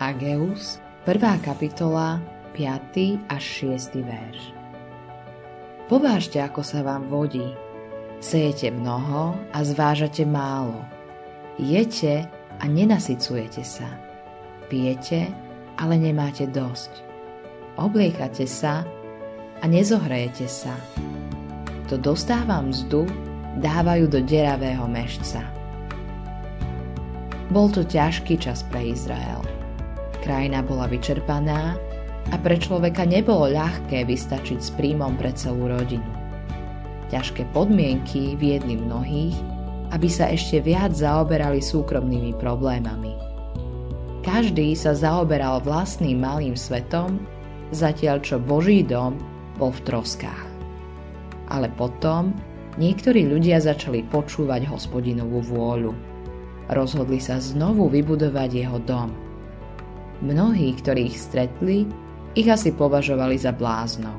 Ageus, 1. kapitola, 5. až 6. verš. Povážte, ako sa vám vodí. Sejete mnoho a zvážate málo. Jete a nenasycujete sa. Pijete, ale nemáte dosť. Obliekate sa a nezohrejete sa. To dostáva mzdu, dávajú do deravého mešca. Bol to ťažký čas pre Izrael Krajina bola vyčerpaná a pre človeka nebolo ľahké vystačiť s príjmom pre celú rodinu. Ťažké podmienky viedli mnohých, aby sa ešte viac zaoberali súkromnými problémami. Každý sa zaoberal vlastným malým svetom, zatiaľ čo Boží dom bol v troskách. Ale potom niektorí ľudia začali počúvať hospodinovú vôľu. Rozhodli sa znovu vybudovať jeho dom – Mnohí, ktorých stretli, ich asi považovali za bláznov.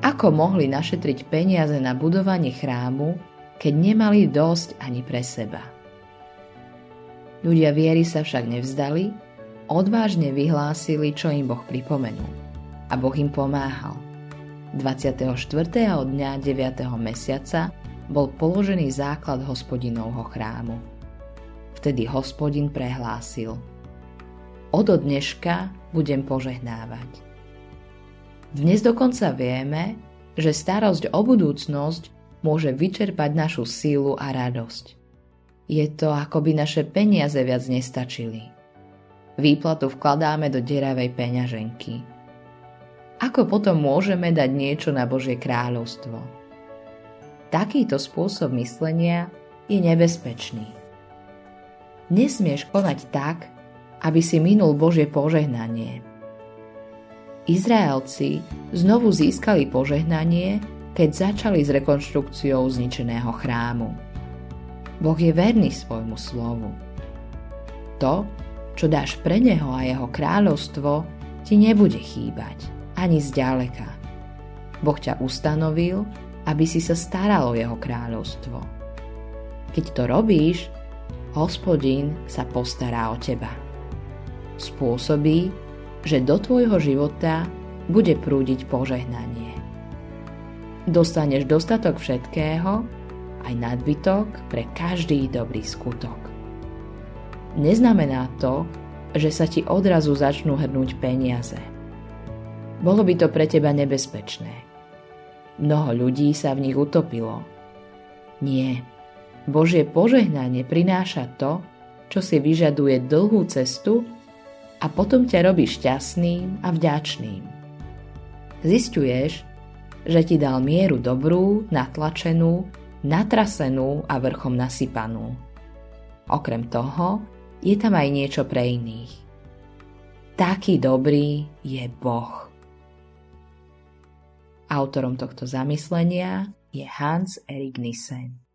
Ako mohli našetriť peniaze na budovanie chrámu, keď nemali dosť ani pre seba? Ľudia viery sa však nevzdali, odvážne vyhlásili, čo im Boh pripomenul. A Boh im pomáhal. 24. dňa 9. mesiaca bol položený základ hospodinovho chrámu. Vtedy hospodin prehlásil – od dneška budem požehnávať. Dnes dokonca vieme, že starosť o budúcnosť môže vyčerpať našu sílu a radosť. Je to, ako by naše peniaze viac nestačili. Výplatu vkladáme do deravej peňaženky. Ako potom môžeme dať niečo na Božie kráľovstvo? Takýto spôsob myslenia je nebezpečný. Nesmieš konať tak, aby si minul Božie požehnanie. Izraelci znovu získali požehnanie, keď začali s rekonštrukciou zničeného chrámu. Boh je verný svojmu slovu. To, čo dáš pre Neho a Jeho kráľovstvo, ti nebude chýbať, ani zďaleka. Boh ťa ustanovil, aby si sa staral o Jeho kráľovstvo. Keď to robíš, hospodín sa postará o teba spôsobí, že do tvojho života bude prúdiť požehnanie. Dostaneš dostatok všetkého, aj nadbytok pre každý dobrý skutok. Neznamená to, že sa ti odrazu začnú hrnúť peniaze. Bolo by to pre teba nebezpečné. Mnoho ľudí sa v nich utopilo. Nie. Božie požehnanie prináša to, čo si vyžaduje dlhú cestu a potom ťa robí šťastným a vďačným. Zistuješ, že ti dal mieru dobrú, natlačenú, natrasenú a vrchom nasypanú. Okrem toho, je tam aj niečo pre iných. Taký dobrý je Boh. Autorom tohto zamyslenia je Hans Erik Nissen.